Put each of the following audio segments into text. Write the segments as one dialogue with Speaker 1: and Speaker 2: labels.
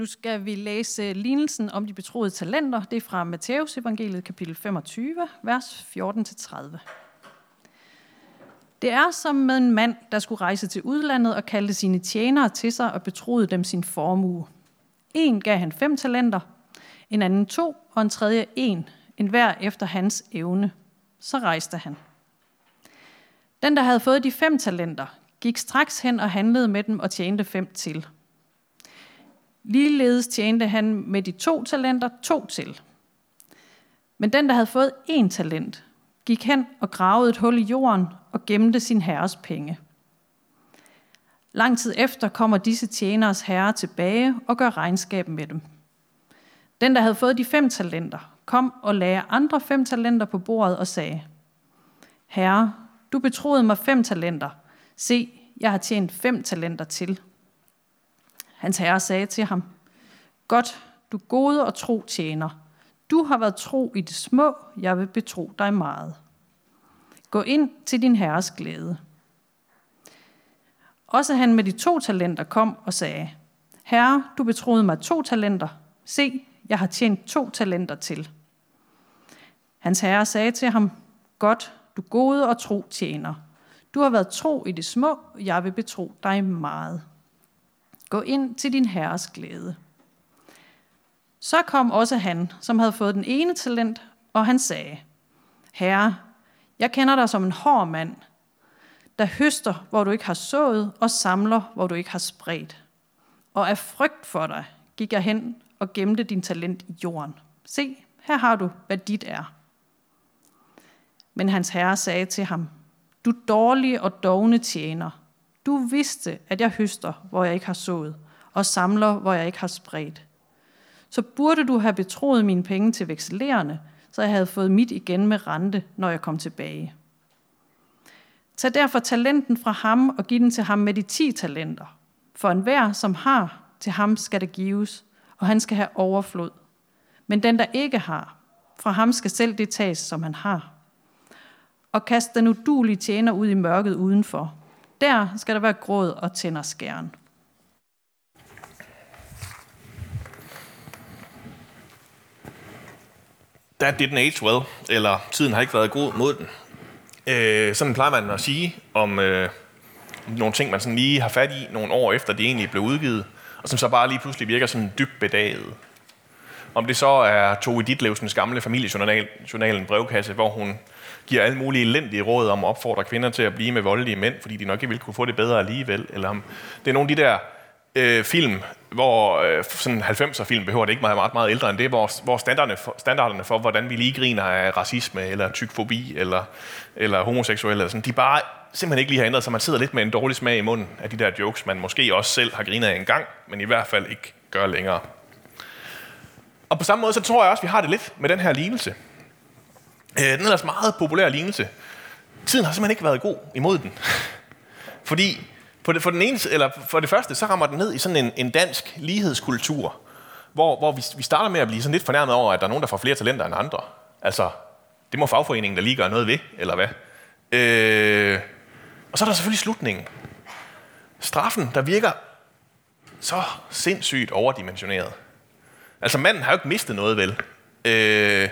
Speaker 1: Nu skal vi læse lignelsen om de betroede talenter. Det er fra Matteus evangeliet kapitel 25, vers 14-30. Det er som med en mand, der skulle rejse til udlandet og kaldte sine tjenere til sig og betroede dem sin formue. En gav han fem talenter, en anden to, og en tredje en, en hver efter hans evne. Så rejste han. Den, der havde fået de fem talenter, gik straks hen og handlede med dem og tjente fem til. Ligeledes tjente han med de to talenter to til. Men den, der havde fået én talent, gik hen og gravede et hul i jorden og gemte sin herres penge. Lang tid efter kommer disse tjeneres herre tilbage og gør regnskab med dem. Den, der havde fået de fem talenter, kom og lagde andre fem talenter på bordet og sagde, Herre, du betroede mig fem talenter. Se, jeg har tjent fem talenter til. Hans herre sagde til ham, Godt, du gode og tro tjener. Du har været tro i det små, jeg vil betro dig meget. Gå ind til din herres glæde. Også han med de to talenter kom og sagde, Herre, du betroede mig to talenter. Se, jeg har tjent to talenter til. Hans herre sagde til ham, Godt, du gode og tro tjener. Du har været tro i det små, jeg vil betro dig meget. Gå ind til din herres glæde. Så kom også han, som havde fået den ene talent, og han sagde, Herre, jeg kender dig som en hård mand, der høster, hvor du ikke har sået, og samler, hvor du ikke har spredt. Og af frygt for dig gik jeg hen og gemte din talent i jorden. Se, her har du, hvad dit er. Men hans herre sagde til ham, du dårlige og dogne tjener, du vidste, at jeg høster, hvor jeg ikke har sået, og samler, hvor jeg ikke har spredt. Så burde du have betroet mine penge til vekselerende, så jeg havde fået mit igen med rente, når jeg kom tilbage. Tag derfor talenten fra ham og giv den til ham med de ti talenter. For enhver, som har, til ham skal det gives, og han skal have overflod. Men den, der ikke har, fra ham skal selv det tages, som han har. Og kast den udulige tjener ud i mørket udenfor. Der skal der være gråd og tænder skæren.
Speaker 2: That didn't age well, eller tiden har ikke været god mod den. Øh, sådan plejer man at sige om øh, nogle ting, man sådan lige har fat i nogle år efter, det egentlig blev udgivet, og som så bare lige pludselig virker sådan dybt bedaget. Om det så er Tove Ditlevsens gamle familiejournal, journalen brevkasse, hvor hun giver alle mulige elendige råd om at opfordre kvinder til at blive med voldelige mænd, fordi de nok ikke vil kunne få det bedre alligevel. Eller om det er nogle af de der øh, film, hvor øh, sådan 90'er film behøver det ikke meget, meget, meget ældre end det, hvor, hvor standarderne, for, standarderne for, hvordan vi lige griner af racisme, eller tykfobi, eller, eller homoseksuelle, eller sådan, de bare simpelthen ikke lige har ændret sig. Man sidder lidt med en dårlig smag i munden af de der jokes, man måske også selv har grinet af en gang, men i hvert fald ikke gør længere. Og på samme måde, så tror jeg også, vi har det lidt med den her lignelse. Øh, den er ellers meget populær lignelse. Tiden har simpelthen ikke været god imod den. Fordi for det, for, den ene, eller for det første, så rammer den ned i sådan en, en dansk lighedskultur, hvor, hvor vi, vi starter med at blive sådan lidt fornærmet over, at der er nogen, der får flere talenter end andre. Altså, det må fagforeningen der lige gøre noget ved, eller hvad? Øh, og så er der selvfølgelig slutningen. Straffen, der virker så sindssygt overdimensioneret. Altså, manden har jo ikke mistet noget, vel? Øh,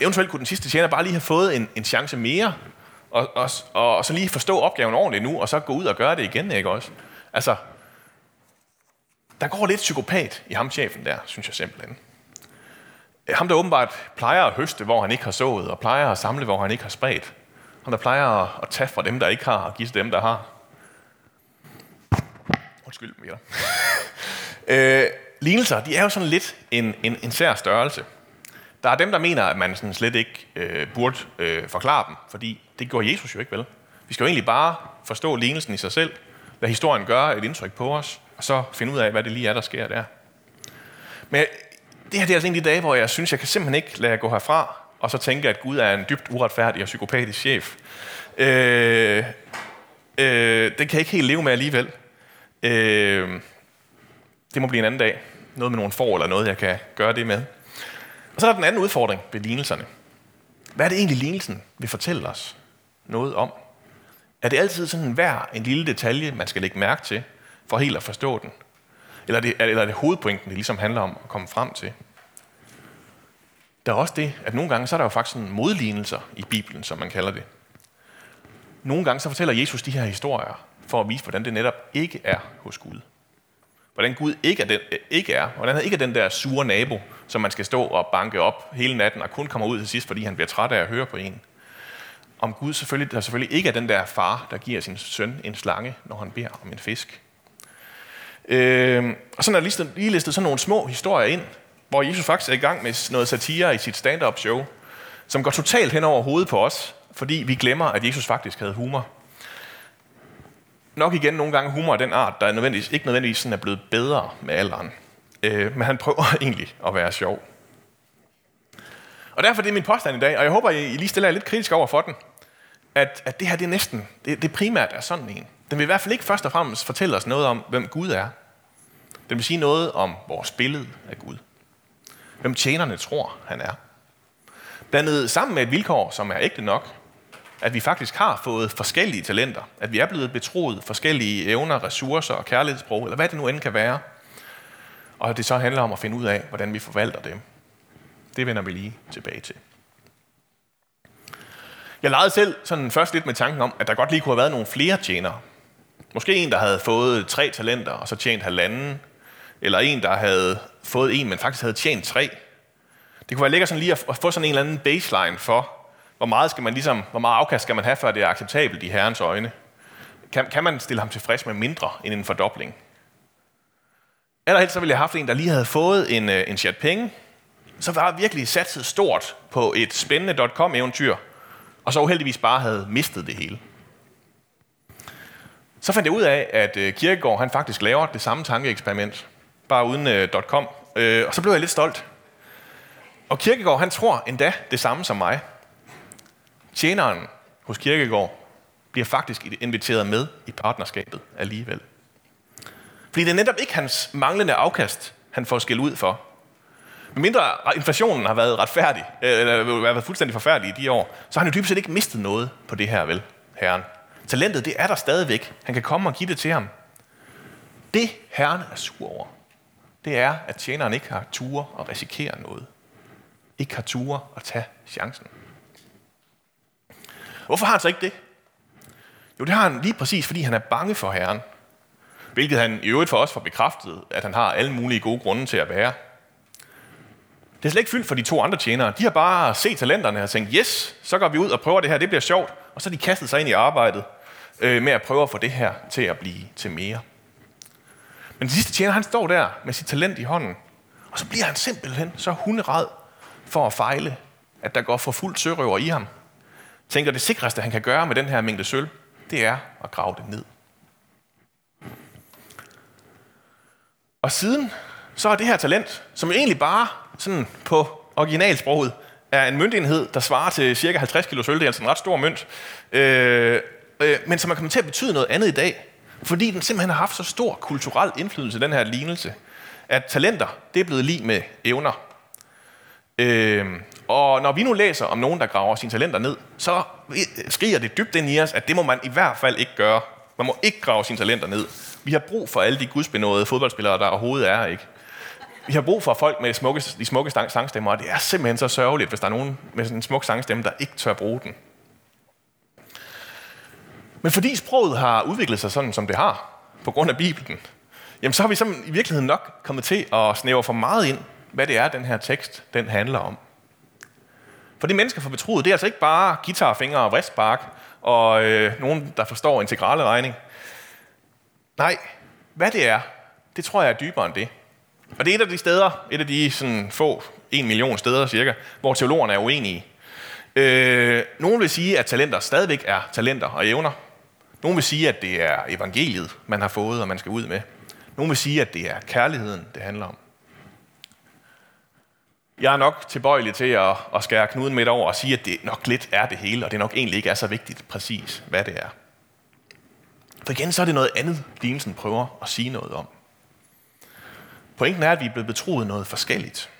Speaker 2: eventuelt kunne den sidste tjener bare lige have fået en, en chance mere, og, og, og, og så lige forstå opgaven ordentligt nu, og så gå ud og gøre det igen, ikke også? Altså, der går lidt psykopat i ham chefen der, synes jeg simpelthen. Øh, ham, der åbenbart plejer at høste, hvor han ikke har sået, og plejer at samle, hvor han ikke har spredt. Ham, der plejer at tage fra dem, der ikke har, og give til dem, der har. Undskyld, Peter. øh, lignelser, de er jo sådan lidt en, en, en sær størrelse. Der er dem, der mener, at man sådan slet ikke øh, burde øh, forklare dem, fordi det gjorde Jesus jo ikke vel. Vi skal jo egentlig bare forstå lignelsen i sig selv, lade historien gøre et indtryk på os, og så finde ud af, hvad det lige er, der sker der. Men det her det er altså en af de dage, hvor jeg synes, jeg kan simpelthen ikke lade gå herfra, og så tænke, at Gud er en dybt uretfærdig og psykopatisk chef. Øh, øh, det kan jeg ikke helt leve med alligevel. Øh, det må blive en anden dag. Noget med nogle får eller noget, jeg kan gøre det med. Og så er der den anden udfordring ved lignelserne. Hvad er det egentlig, lignelsen vil fortælle os noget om? Er det altid sådan hver en lille detalje, man skal lægge mærke til, for helt at forstå den? Eller er det, eller er det hovedpointen, det ligesom handler om at komme frem til? Der er også det, at nogle gange så er der jo faktisk sådan modlignelser i Bibelen, som man kalder det. Nogle gange så fortæller Jesus de her historier, for at vise, hvordan det netop ikke er hos Gud. Hvordan Gud ikke er, den, øh, ikke er. Hvordan han ikke er den der sure nabo, som man skal stå og banke op hele natten, og kun kommer ud til sidst, fordi han bliver træt af at høre på en. Om Gud selvfølgelig, der selvfølgelig ikke er den der far, der giver sin søn en slange, når han beder om en fisk. Øh, og så er der lige, lige listet sådan nogle små historier ind, hvor Jesus faktisk er i gang med noget satire i sit stand-up show, som går totalt hen over hovedet på os, fordi vi glemmer, at Jesus faktisk havde humor. Nok igen nogle gange humor af den art, der er nødvendigvis, ikke nødvendigvis sådan er blevet bedre med alderen. Øh, men han prøver egentlig at være sjov. Og derfor det er min påstand i dag, og jeg håber, I lige stiller jer lidt kritisk over for den, at, at det her det er næsten, det, det primært er sådan en. Den vil i hvert fald ikke først og fremmest fortælle os noget om, hvem Gud er. Den vil sige noget om vores billede af Gud. Hvem tjenerne tror, han er. Blandet sammen med et vilkår, som er ægte nok, at vi faktisk har fået forskellige talenter, at vi er blevet betroet forskellige evner, ressourcer og kærlighedssprog, eller hvad det nu end kan være, og at det så handler om at finde ud af, hvordan vi forvalter dem. Det vender vi lige tilbage til. Jeg legede selv sådan først lidt med tanken om, at der godt lige kunne have været nogle flere tjenere. Måske en, der havde fået tre talenter, og så tjent halvanden. Eller en, der havde fået en, men faktisk havde tjent tre. Det kunne være lækkert sådan lige at få sådan en eller anden baseline for, hvor meget, skal man ligesom, hvor meget afkast skal man have, før det er acceptabelt i herrens øjne. Kan, kan man stille ham tilfreds med mindre end en fordobling? Allerhelst så ville jeg have haft en, der lige havde fået en, øh, en chat penge, så var virkelig satset stort på et spændende .com-eventyr, og så uheldigvis bare havde mistet det hele. Så fandt jeg ud af, at øh, Kirkegaard han faktisk laver det samme tankeeksperiment, bare uden uh, .com, uh, og så blev jeg lidt stolt. Og Kirkegaard han tror endda det samme som mig. Tjeneren hos Kirkegård bliver faktisk inviteret med i partnerskabet alligevel. Fordi det er netop ikke hans manglende afkast, han får skæld ud for. Men mindre inflationen har været retfærdig, øh, eller øh, været fuldstændig forfærdelig i de år, så har han jo dybest set ikke mistet noget på det her, vel, herren. Talentet, det er der stadigvæk. Han kan komme og give det til ham. Det, herren er sur over, det er, at tjeneren ikke har ture og risikere noget. Ikke har ture at tage chancen. Hvorfor har han så ikke det? Jo, det har han lige præcis, fordi han er bange for Herren. Hvilket han i øvrigt for os får bekræftet, at han har alle mulige gode grunde til at være. Det er slet ikke fyldt for de to andre tjenere. De har bare set talenterne og tænkt, yes, så går vi ud og prøver det her, det bliver sjovt. Og så har de kastet sig ind i arbejdet øh, med at prøve at få det her til at blive til mere. Men den sidste tjener, han står der med sit talent i hånden, og så bliver han simpelthen så hunderad for at fejle, at der går for fuldt sørøver i ham. Tænker, det sikreste, han kan gøre med den her mængde sølv, det er at grave det ned. Og siden, så er det her talent, som egentlig bare sådan på originalsproget, er en møntenhed, der svarer til cirka 50 kilo sølv. Det er altså en ret stor mønt. Øh, øh, men som er kommet til at betyde noget andet i dag. Fordi den simpelthen har haft så stor kulturel indflydelse, den her lignelse, at talenter, det er blevet lige med evner. Øh, og når vi nu læser om nogen, der graver sine talenter ned, så øh, skriger det dybt ind i os, at det må man i hvert fald ikke gøre. Man må ikke grave sine talenter ned. Vi har brug for alle de gudsbenåede fodboldspillere, der overhovedet er, ikke? Vi har brug for folk med de smukke, de smukke sangstemmer, og det er simpelthen så sørgeligt, hvis der er nogen med sådan en smuk sangstemme, der ikke tør bruge den. Men fordi sproget har udviklet sig sådan, som det har, på grund af Bibelen, jamen så har vi i virkeligheden nok kommet til at snævre for meget ind, hvad det er, den her tekst den handler om. For det mennesker for betroet, det er altså ikke bare guitarfingre og vristbark, og øh, nogen, der forstår integrale regning. Nej, hvad det er, det tror jeg er dybere end det. Og det er et af de steder, et af de sådan, få, en million steder cirka, hvor teologerne er uenige. Øh, nogen vil sige, at talenter stadigvæk er talenter og evner. Nogen vil sige, at det er evangeliet, man har fået, og man skal ud med. Nogen vil sige, at det er kærligheden, det handler om. Jeg er nok tilbøjelig til at, at skære knuden midt over og sige, at det nok lidt er det hele, og det nok egentlig ikke er så vigtigt præcis, hvad det er. For igen, så er det noget andet, lignelsen prøver at sige noget om. Pointen er, at vi er blevet betroet noget forskelligt.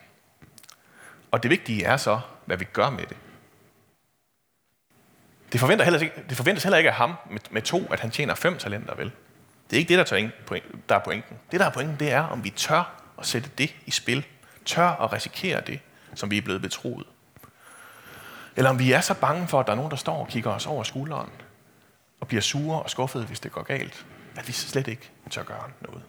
Speaker 2: Og det vigtige er så, hvad vi gør med det. Det, forventer heller ikke, det forventes heller ikke af ham med, med to, at han tjener fem talenter, vel? Det er ikke det, der, tør, der er pointen. Det, der er pointen, det er, om vi tør at sætte det i spil. Tør at risikere det, som vi er blevet betroet. Eller om vi er så bange for, at der er nogen, der står og kigger os over skulderen, og bliver sure og skuffede, hvis det går galt, at vi slet ikke tør gøre noget.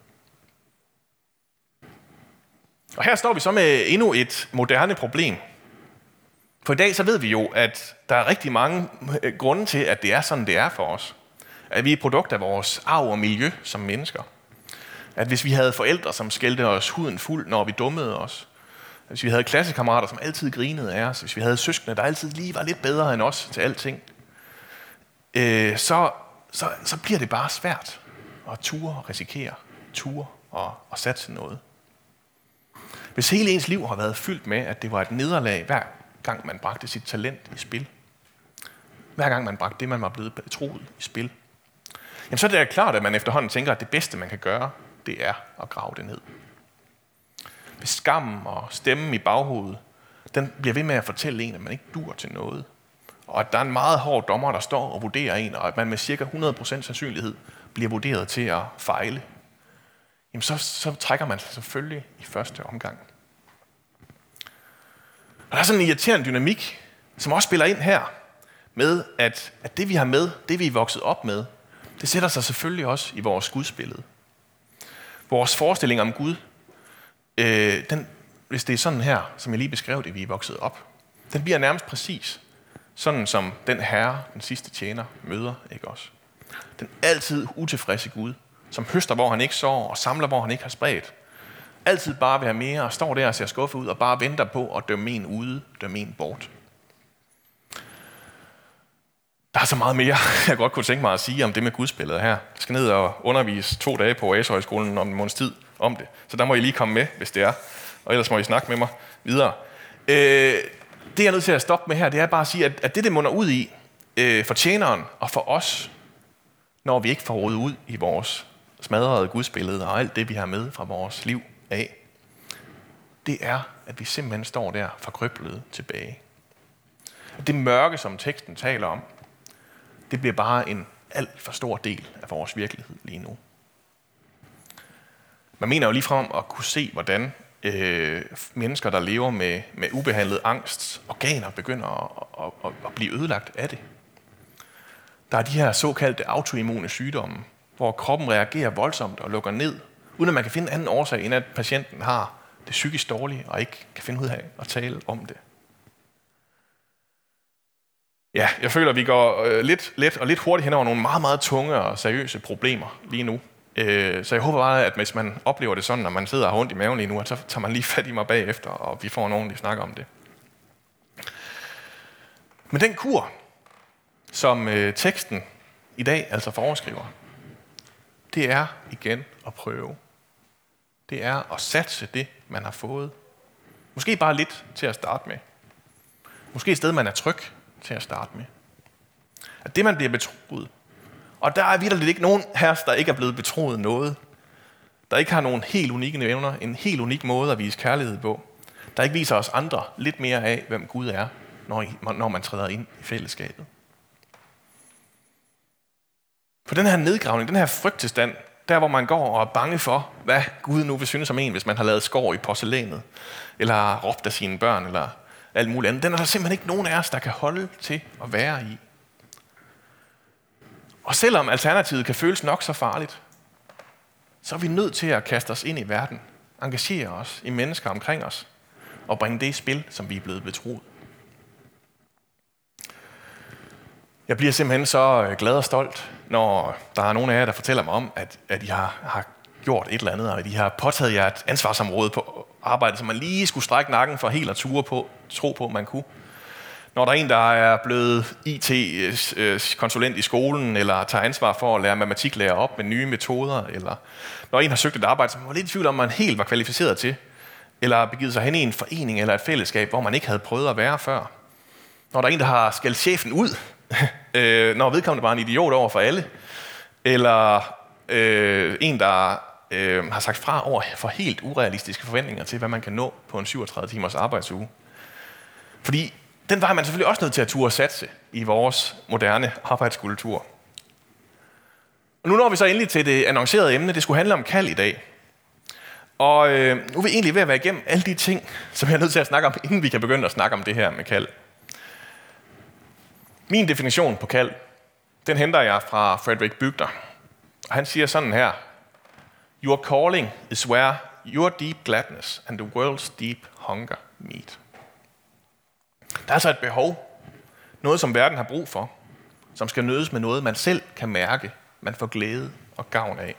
Speaker 2: Og her står vi så med endnu et moderne problem. For i dag så ved vi jo, at der er rigtig mange øh, grunde til, at det er sådan, det er for os. At vi er produkt af vores arv og miljø som mennesker. At hvis vi havde forældre, som skældte os huden fuld, når vi dummede os. Hvis vi havde klassekammerater, som altid grinede af os. Hvis vi havde søskende, der altid lige var lidt bedre end os til alting. Øh, så, så, så bliver det bare svært at ture og risikere. Ture og, og satse noget. Hvis hele ens liv har været fyldt med, at det var et nederlag hver gang man bragte sit talent i spil, hver gang man bragte det, man var blevet betroet i spil, jamen så er det klart, at man efterhånden tænker, at det bedste, man kan gøre, det er at grave det ned. Hvis skammen og stemmen i baghovedet, den bliver ved med at fortælle en, at man ikke dur til noget. Og at der er en meget hård dommer, der står og vurderer en, og at man med cirka 100% sandsynlighed bliver vurderet til at fejle. Jamen så, så trækker man sig selvfølgelig i første omgang. Og der er sådan en irriterende dynamik, som også spiller ind her, med at, at det vi har med, det vi er vokset op med, det sætter sig selvfølgelig også i vores gudsbillede. Vores forestilling om Gud, øh, den, hvis det er sådan her, som jeg lige beskrev det, vi er vokset op, den bliver nærmest præcis sådan som den herre, den sidste tjener, møder, ikke også? Den altid utilfredse Gud, som høster, hvor han ikke sår, og samler, hvor han ikke har spredt. Altid bare vil have mere, og står der og ser skuffet ud, og bare venter på at dømme en ude, dømme en bort. Der er så meget mere, jeg godt kunne tænke mig at sige om det med gudsbilledet her. Jeg skal ned og undervise to dage på Asehøjskolen om en måneds tid om det. Så der må I lige komme med, hvis det er. Og ellers må I snakke med mig videre. Øh, det jeg er nødt til at stoppe med her, det er bare at sige, at, at det, det munder ud i øh, for tjeneren og for os, når vi ikke får rodet ud i vores smadrede gudsbillede og alt det, vi har med fra vores liv af, det er, at vi simpelthen står der forkryblet tilbage. Det mørke, som teksten taler om, det bliver bare en alt for stor del af vores virkelighed lige nu. Man mener jo ligefrem at kunne se, hvordan øh, mennesker, der lever med, med ubehandlet angst, organer begynder at, at, at, at blive ødelagt af det. Der er de her såkaldte autoimmune sygdomme, hvor kroppen reagerer voldsomt og lukker ned, uden at man kan finde en anden årsag, end at patienten har det psykisk dårligt og ikke kan finde ud af at tale om det. Ja, jeg føler, at vi går øh, lidt let og lidt hurtigt hen over nogle meget, meget tunge og seriøse problemer lige nu. Øh, så jeg håber bare, at hvis man oplever det sådan, når man sidder og har ondt i maven lige nu, så tager man lige fat i mig bagefter, og vi får en ordentlig snak om det. Men den kur, som øh, teksten i dag altså foreskriver, det er igen at prøve. Det er at satse det, man har fået. Måske bare lidt til at starte med. Måske et sted, man er tryg til at starte med. At det, man bliver betroet, og der er virkelig ikke nogen her, der ikke er blevet betroet noget. Der ikke har nogen helt unikke evner, en helt unik måde at vise kærlighed på. Der ikke viser os andre lidt mere af, hvem Gud er, når man træder ind i fællesskabet. For den her nedgravning, den her frygtestand, der hvor man går og er bange for, hvad Gud nu vil synes om en, hvis man har lavet skår i porcelænet, eller råbt af sine børn, eller alt muligt andet, den er der simpelthen ikke nogen af os, der kan holde til at være i. Og selvom alternativet kan føles nok så farligt, så er vi nødt til at kaste os ind i verden, engagere os i mennesker omkring os, og bringe det i spil, som vi er blevet betroet. Jeg bliver simpelthen så øh, glad og stolt, når der er nogen af jer, der fortæller mig om, at, at I har, har gjort et eller andet, og at I har påtaget jer et ansvarsområde på arbejde, som man lige skulle strække nakken for helt at ture på, tro på, man kunne. Når der er en, der er blevet IT-konsulent i skolen, eller tager ansvar for at lære matematiklærer op med nye metoder, eller når en har søgt et arbejde, som man var lidt i tvivl om, man helt var kvalificeret til, eller begivet sig hen i en forening eller et fællesskab, hvor man ikke havde prøvet at være før. Når der er en, der har skældt chefen ud, øh, når vedkommende var en idiot over for alle, eller øh, en, der øh, har sagt fra over for helt urealistiske forventninger til, hvad man kan nå på en 37 timers arbejdsuge. Fordi den var man selvfølgelig også nødt til at turde satse i vores moderne arbejdskultur. Og nu når vi så endelig til det annoncerede emne. Det skulle handle om kald i dag. Og øh, nu er vi egentlig ved at være igennem alle de ting, som jeg er nødt til at snakke om, inden vi kan begynde at snakke om det her med kald. Min definition på kald, den henter jeg fra Frederick Bygder. Og han siger sådan her. Your calling is where your deep gladness and the world's deep hunger meet. Der er altså et behov. Noget, som verden har brug for. Som skal nødes med noget, man selv kan mærke, man får glæde og gavn af.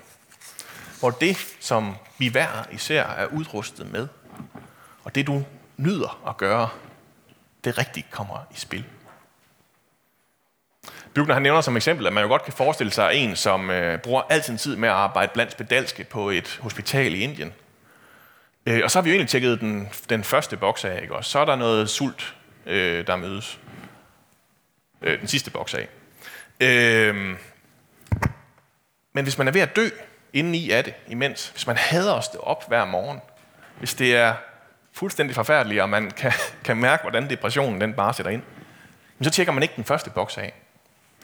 Speaker 2: Hvor det, som vi hver især er udrustet med, og det du nyder at gøre, det rigtigt kommer i spil. Bygner han nævner som eksempel, at man jo godt kan forestille sig en, som øh, bruger al sin tid med at arbejde blandt spedalske på et hospital i Indien. Øh, og så har vi jo egentlig tjekket den, den første boks af, ikke? og så er der noget sult, øh, der mødes. Øh, den sidste boks af. Øh, men hvis man er ved at dø indeni i af det, imens, hvis man hader at stå op hver morgen, hvis det er fuldstændig forfærdeligt, og man kan, kan mærke, hvordan depressionen den bare sætter ind, så tjekker man ikke den første boks af.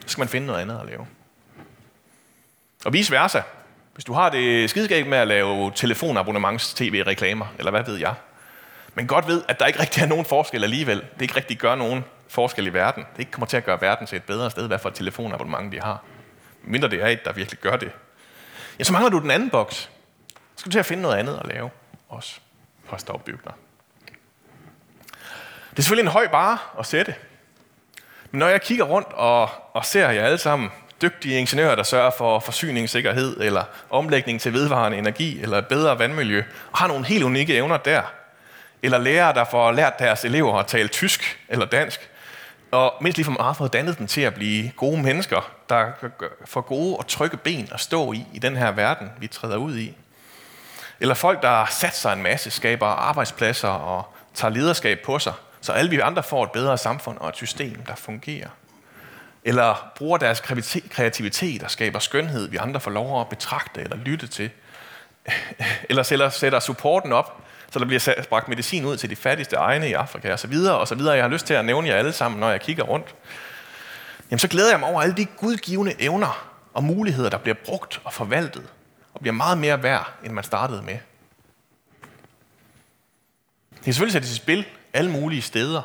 Speaker 2: Så skal man finde noget andet at lave. Og vice versa. Hvis du har det skideskab med at lave telefonabonnements tv-reklamer, eller hvad ved jeg, men godt ved, at der ikke rigtig er nogen forskel alligevel. Det ikke rigtig gør nogen forskel i verden. Det ikke kommer til at gøre verden til et bedre sted, hvad for et telefonabonnement de har. Mindre det er et, der virkelig gør det. Ja, så mangler du den anden boks. Så skal du til at finde noget andet at lave også for stavbygner. Det er selvfølgelig en høj bare at sætte. Men når jeg kigger rundt og, og ser jer alle sammen dygtige ingeniører, der sørger for forsyningssikkerhed, eller omlægning til vedvarende energi, eller et bedre vandmiljø, og har nogle helt unikke evner der, eller lærere, der får lært deres elever at tale tysk eller dansk, og mindst lige for meget fået dannet dem til at blive gode mennesker, der får gode og trygge ben at stå i, i den her verden, vi træder ud i. Eller folk, der satser sat sig en masse, skaber arbejdspladser og tager lederskab på sig, så alle vi andre får et bedre samfund og et system, der fungerer. Eller bruger deres kreativitet og skaber skønhed, vi andre får lov at betragte eller lytte til. Eller sætter supporten op, så der bliver bragt medicin ud til de fattigste egne i Afrika og så videre og så videre. Jeg har lyst til at nævne jer alle sammen, når jeg kigger rundt. Jamen så glæder jeg mig over alle de gudgivende evner og muligheder, der bliver brugt og forvaltet og bliver meget mere værd, end man startede med. Det kan selvfølgelig sættes i spil alle mulige steder.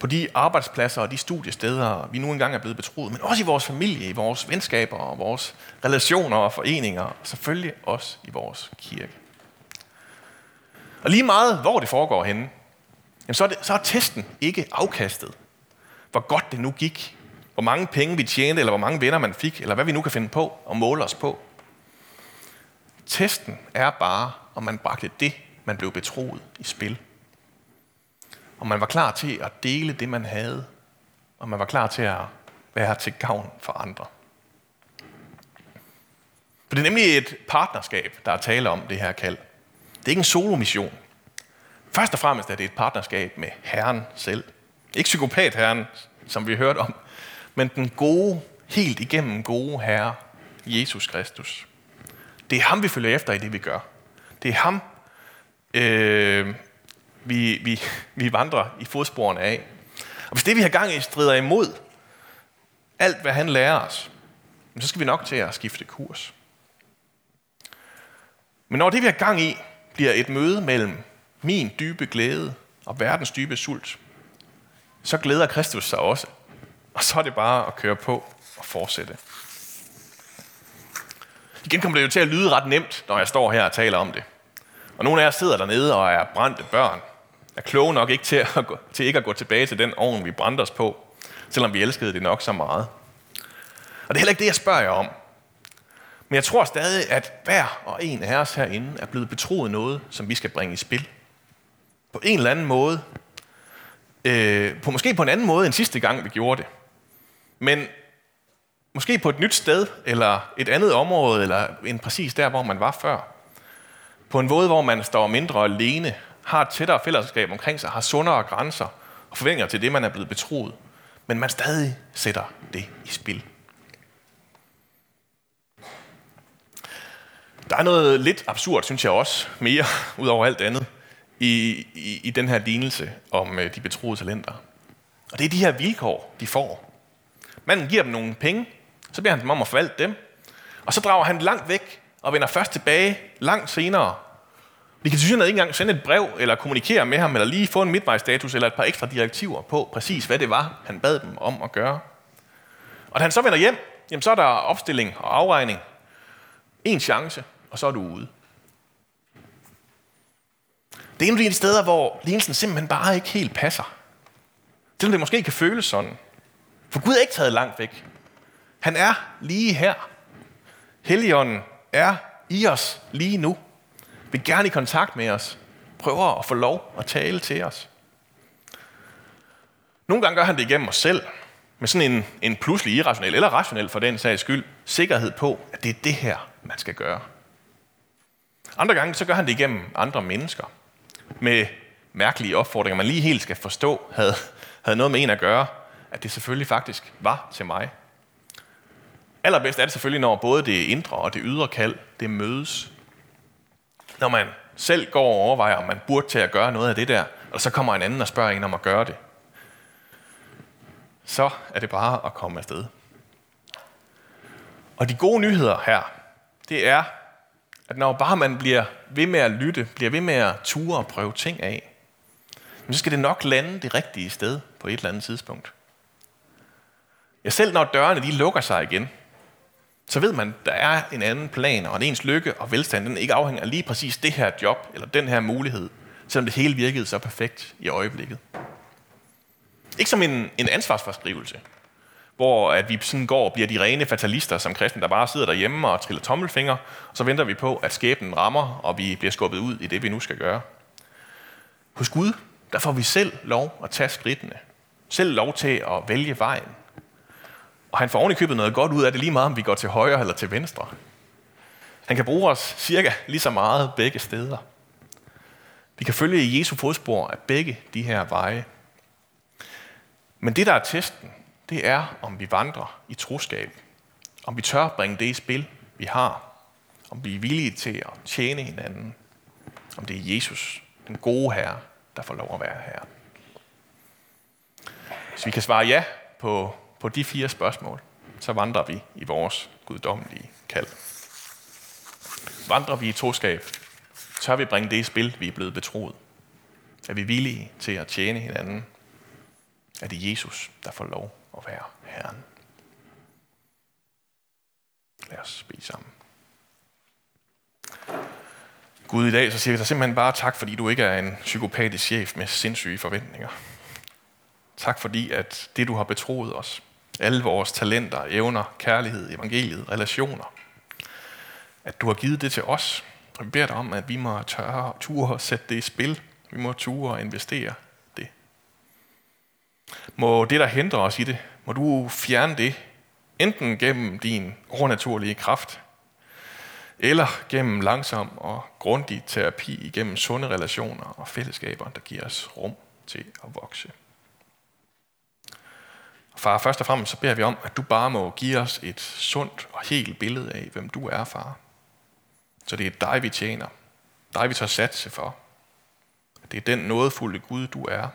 Speaker 2: På de arbejdspladser og de studiesteder, vi nu engang er blevet betroet, men også i vores familie, i vores venskaber og vores relationer og foreninger, og selvfølgelig også i vores kirke. Og lige meget, hvor det foregår henne, jamen så, er det, så er testen ikke afkastet. Hvor godt det nu gik. Hvor mange penge vi tjente, eller hvor mange venner man fik, eller hvad vi nu kan finde på og måle os på. Testen er bare, om man bragte det, man blev betroet i spil. Og man var klar til at dele det, man havde. Og man var klar til at være til gavn for andre. For det er nemlig et partnerskab, der er tale om det her kald. Det er ikke en solomission. Først og fremmest er det et partnerskab med Herren selv. Ikke psykopat-herren, som vi hørt om, men den gode, helt igennem gode Herre, Jesus Kristus. Det er ham, vi følger efter i det, vi gør. Det er ham, øh, vi, vi, vi vandrer i fodsporene af. Og hvis det, vi har gang i, strider imod alt, hvad han lærer os, så skal vi nok til at skifte kurs. Men når det, vi har gang i, bliver et møde mellem min dybe glæde og verdens dybe sult, så glæder Kristus sig også. Og så er det bare at køre på og fortsætte. Igen kommer det jo til at lyde ret nemt, når jeg står her og taler om det. Og nogle af jer sidder dernede og er brændte børn, er kloge nok ikke til, at gå, til ikke at gå tilbage til den ovn, vi brændte os på, selvom vi elskede det nok så meget. Og det er heller ikke det, jeg spørger jer om. Men jeg tror stadig, at hver og en af os herinde er blevet betroet noget, som vi skal bringe i spil. På en eller anden måde. Øh, på måske på en anden måde end sidste gang, vi gjorde det. Men måske på et nyt sted, eller et andet område, eller en præcis der, hvor man var før. På en måde, hvor man står mindre alene, har et tættere fællesskab omkring sig, har sundere grænser og forventninger til det, man er blevet betroet. Men man stadig sætter det i spil. Der er noget lidt absurd, synes jeg også, mere ud over alt andet, i, i, i den her lignelse om øh, de betroede talenter. Og det er de her vilkår, de får. Manden giver dem nogle penge, så beder han dem om at forvalte dem, Og så drager han langt væk og vender først tilbage langt senere. Vi kan synes ikke engang sende et brev, eller kommunikere med ham, eller lige få en midtvejsstatus, eller et par ekstra direktiver på præcis, hvad det var, han bad dem om at gøre. Og da han så vender hjem, jamen så er der opstilling og afregning. En chance, og så er du ude. Det er en af de steder, hvor lignelsen simpelthen bare ikke helt passer. Selvom det måske kan føles sådan. For Gud er ikke taget langt væk. Han er lige her. Helligånden er i os lige nu. Vil gerne i kontakt med os. Prøver at få lov at tale til os. Nogle gange gør han det igennem os selv. Med sådan en, en pludselig irrationel, eller rationel for den sags skyld, sikkerhed på, at det er det her, man skal gøre. Andre gange så gør han det igennem andre mennesker. Med mærkelige opfordringer, man lige helt skal forstå, havde, havde noget med en at gøre, at det selvfølgelig faktisk var til mig. Allerbedst er det selvfølgelig, når både det indre og det ydre kald, det mødes. Når man selv går og overvejer, om man burde til at gøre noget af det der, og så kommer en anden og spørger en om at gøre det. Så er det bare at komme afsted. Og de gode nyheder her, det er, at når bare man bliver ved med at lytte, bliver ved med at ture og prøve ting af, så skal det nok lande det rigtige sted på et eller andet tidspunkt. Ja, selv når dørene de lukker sig igen, så ved man, der er en anden plan, og at ens lykke og velstand den ikke afhænger af lige præcis det her job, eller den her mulighed, selvom det hele virkede så perfekt i øjeblikket. Ikke som en, en ansvarsforskrivelse, hvor at vi sådan går og bliver de rene fatalister som kristne, der bare sidder derhjemme og triller tommelfinger, og så venter vi på, at skæbnen rammer, og vi bliver skubbet ud i det, vi nu skal gøre. Hos Gud, der får vi selv lov at tage skridtene. Selv lov til at vælge vejen. Og han får oven købet noget godt ud af det lige meget, om vi går til højre eller til venstre. Han kan bruge os cirka lige så meget begge steder. Vi kan følge i Jesu fodspor af begge de her veje. Men det, der er testen, det er, om vi vandrer i troskab. Om vi tør bringe det i spil, vi har. Om vi er villige til at tjene hinanden. Om det er Jesus, den gode herre, der får lov at være her. Hvis vi kan svare ja på, på de fire spørgsmål, så vandrer vi i vores guddommelige kald. Vandrer vi i troskab, tør vi bringe det i spil, vi er blevet betroet. Er vi villige til at tjene hinanden? Er det Jesus, der får lov at være Herren? Lad os bede sammen. Gud, i dag så siger vi dig simpelthen bare tak, fordi du ikke er en psykopatisk chef med sindssyge forventninger. Tak fordi, at det du har betroet os, alle vores talenter, evner, kærlighed, evangeliet, relationer, at du har givet det til os. Og vi beder dig om, at vi må tørre, ture og sætte det i spil. Vi må ture og investere det. Må det, der hindrer os i det, må du fjerne det, enten gennem din overnaturlige kraft, eller gennem langsom og grundig terapi igennem sunde relationer og fællesskaber, der giver os rum til at vokse. Far, først og fremmest så beder vi om, at du bare må give os et sundt og helt billede af, hvem du er, far. Så det er dig, vi tjener. Dig, vi tager satse for. Det er den nådefulde Gud, du er,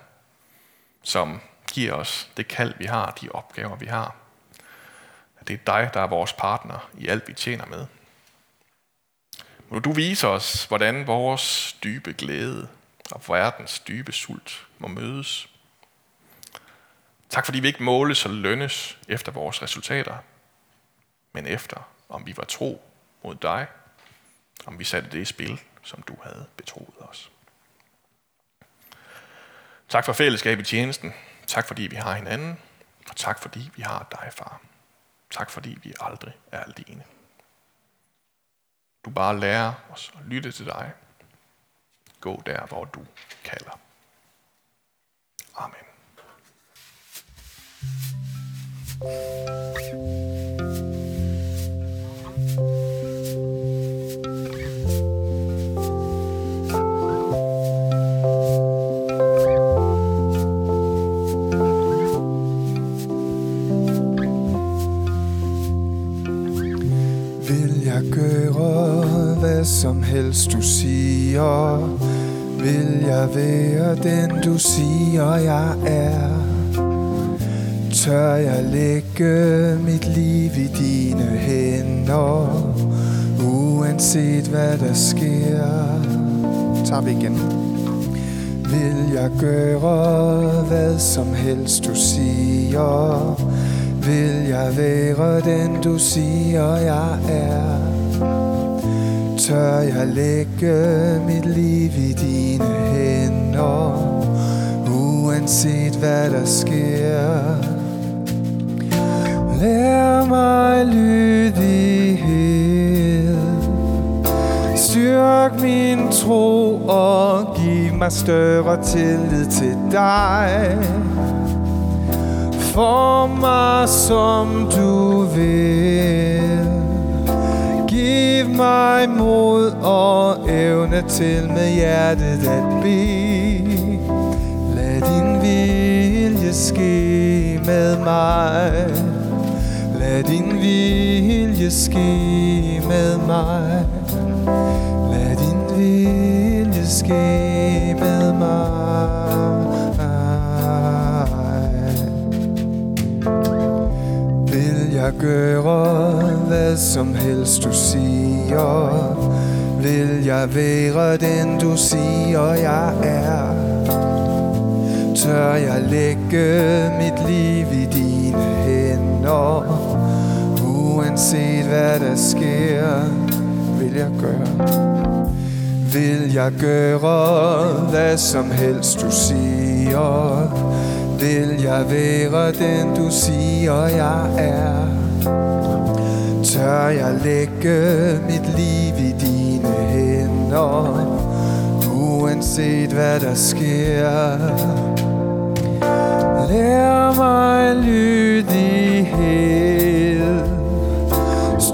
Speaker 2: som giver os det kald, vi har, de opgaver, vi har. Det er dig, der er vores partner i alt, vi tjener med. Må du vise os, hvordan vores dybe glæde og verdens dybe sult må mødes. Tak fordi vi ikke måles og lønnes efter vores resultater, men efter om vi var tro mod dig, om vi satte det i spil, som du havde betroet os. Tak for fællesskab i tjenesten. Tak fordi vi har hinanden. Og tak fordi vi har dig, far. Tak fordi vi aldrig er alene. Du bare lærer os at lytte til dig. Gå der, hvor du kalder. Amen.
Speaker 3: Vil jeg gøre hvad som helst du siger? Vil jeg være den du siger jeg er? Tør jeg lægge mit liv i dine hænder Uanset hvad der sker. Tager vi igen. Vil jeg gøre hvad som helst du siger? Vil jeg være den du siger jeg er? Tør jeg lægge mit liv i dine hænder Uanset hvad der sker? Lær mig lydighed. Styrk min tro og giv mig større tillid til dig. For mig som du vil. Giv mig mod og evne til med hjertet at bede. Lad din vilje ske med mig. Lad din vilje ske med mig. Lad din vilje ske med mig. Vil jeg gøre hvad som helst du siger? Vil jeg være den du siger jeg er? Tør jeg lægge mit liv i dine hænder? Uanset hvad der sker Vil jeg gøre. Vil jeg gøre hvad som helst du siger. Vil jeg være den du siger jeg er. Tør jeg lægge mit liv i dine hænder Uanset hvad der sker? Lær mig lydighed.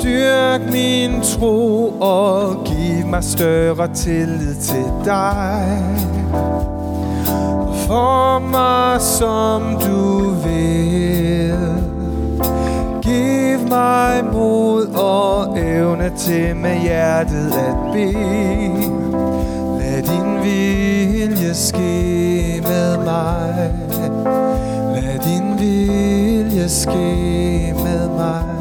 Speaker 3: Styrk min tro og giv mig større tillid til dig. For mig som du vil. Giv mig mod og evne til med hjertet at bede. Lad din vilje ske med mig. Lad din vilje ske med mig.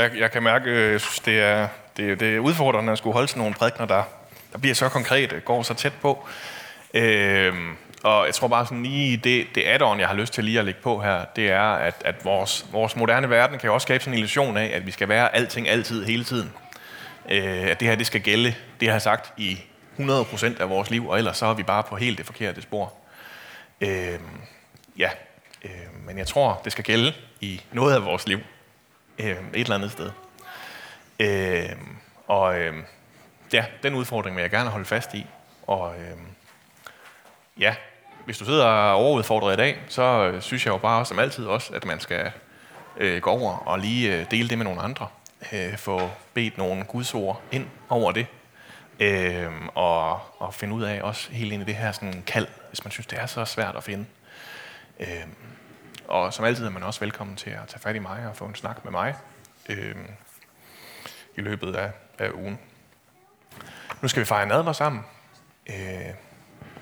Speaker 2: Jeg, jeg kan mærke, øh, jeg synes, det er, det, det er udfordrende at skulle holde sådan nogle prædikner, der, der bliver så konkrete, går så tæt på. Øhm, og jeg tror bare sådan lige, det, det add jeg har lyst til lige at lægge på her, det er, at, at vores, vores moderne verden kan jo også skabe sådan en illusion af, at vi skal være alting altid hele tiden. Øh, at det her, det skal gælde, det jeg har sagt, i 100% af vores liv, og ellers så er vi bare på helt det forkerte spor. Øh, ja, øh, men jeg tror, det skal gælde i noget af vores liv, øh, et eller andet sted. Øh, og øh, ja, den udfordring vil jeg gerne holde fast i. Og øh, ja, hvis du sidder overudfordret i dag, så øh, synes jeg jo bare som altid også, at man skal øh, gå over og lige øh, dele det med nogle andre. Øh, få bedt nogle gudsord ind over det. Øh, og, og finde ud af også helt ind i det her sådan kald, hvis man synes, det er så svært at finde. Øh, og som altid er man også velkommen til at tage fat i mig og få en snak med mig øh, i løbet af, af ugen. Nu skal vi fejre nadver sammen. Øh,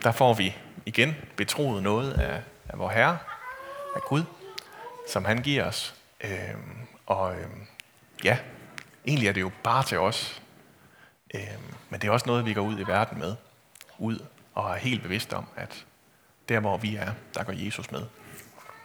Speaker 2: der får vi igen betroet noget af, af vor Herre, af Gud, som han giver os. Øh, og øh, ja, egentlig er det jo bare til os. Øh, men det er også noget, vi går ud i verden med. Ud og er helt bevidst om, at der hvor vi er, der går Jesus med.